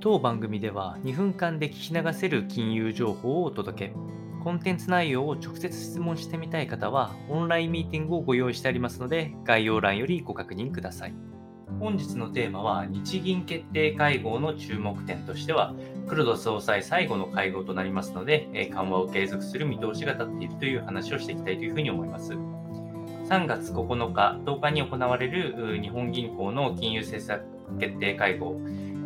当番組では2分間で聞き流せる金融情報をお届け。コンテンツ内容を直接質問してみたい方は、オンラインミーティングをご用意してありますので、概要欄よりご確認ください。本日のテーマは、日銀決定会合の注目点としては、黒田総裁最後の会合となりますので、緩和を継続する見通しが立っているという話をしていきたいというふうに思います。3月9日、10日に行われる日本銀行の金融政策決定会合。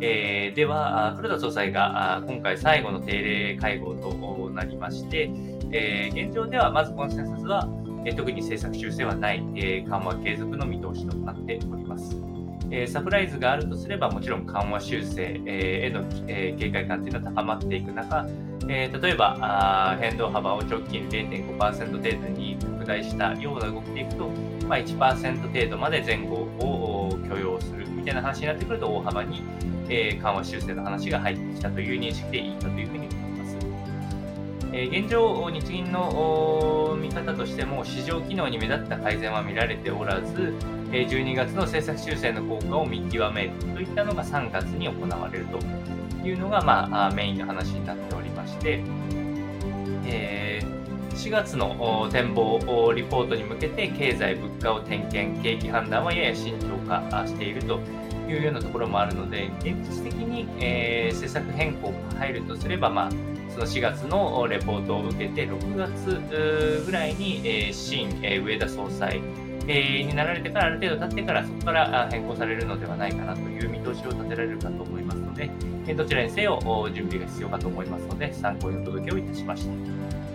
えー、では、黒田総裁が今回最後の定例会合となりまして、えー、現状ではまずコンセンサスは、えー、特に政策修正はない、えー、緩和継続の見通しとなっております。えサプライズがあるとすれば、もちろん緩和修正、えへの、え警戒感というのは高まっていく中、え例えばあ変動幅を直近0.5%程度に拡大したような動きでいくと、まあ、1%程度まで前後を許容するみたいな話になってくると大幅に、えー、緩和修正の話が入ってきたという認識でいいかというふうに思います。えー、現状、日銀の見方としても市場機能に目立った改善は見られておらず、え12月の政策修正の効果を見極めるといったのが3月に行われるというのが、まあ、メインの話になっておりまして、えー月の展望リポートに向けて経済、物価を点検、景気判断はやや慎重化しているというようなところもあるので、現実的に、えー、政策変更が入るとすれば、まあ、その4月のレポートを受けて、6月ぐらいに、えー、新、えー、上田総裁、えー、になられてからある程度経ってから、そこから変更されるのではないかなという見通しを立てられるかと思いますので、どちらにせよ準備が必要かと思いますので、参考にお届けをいたしました。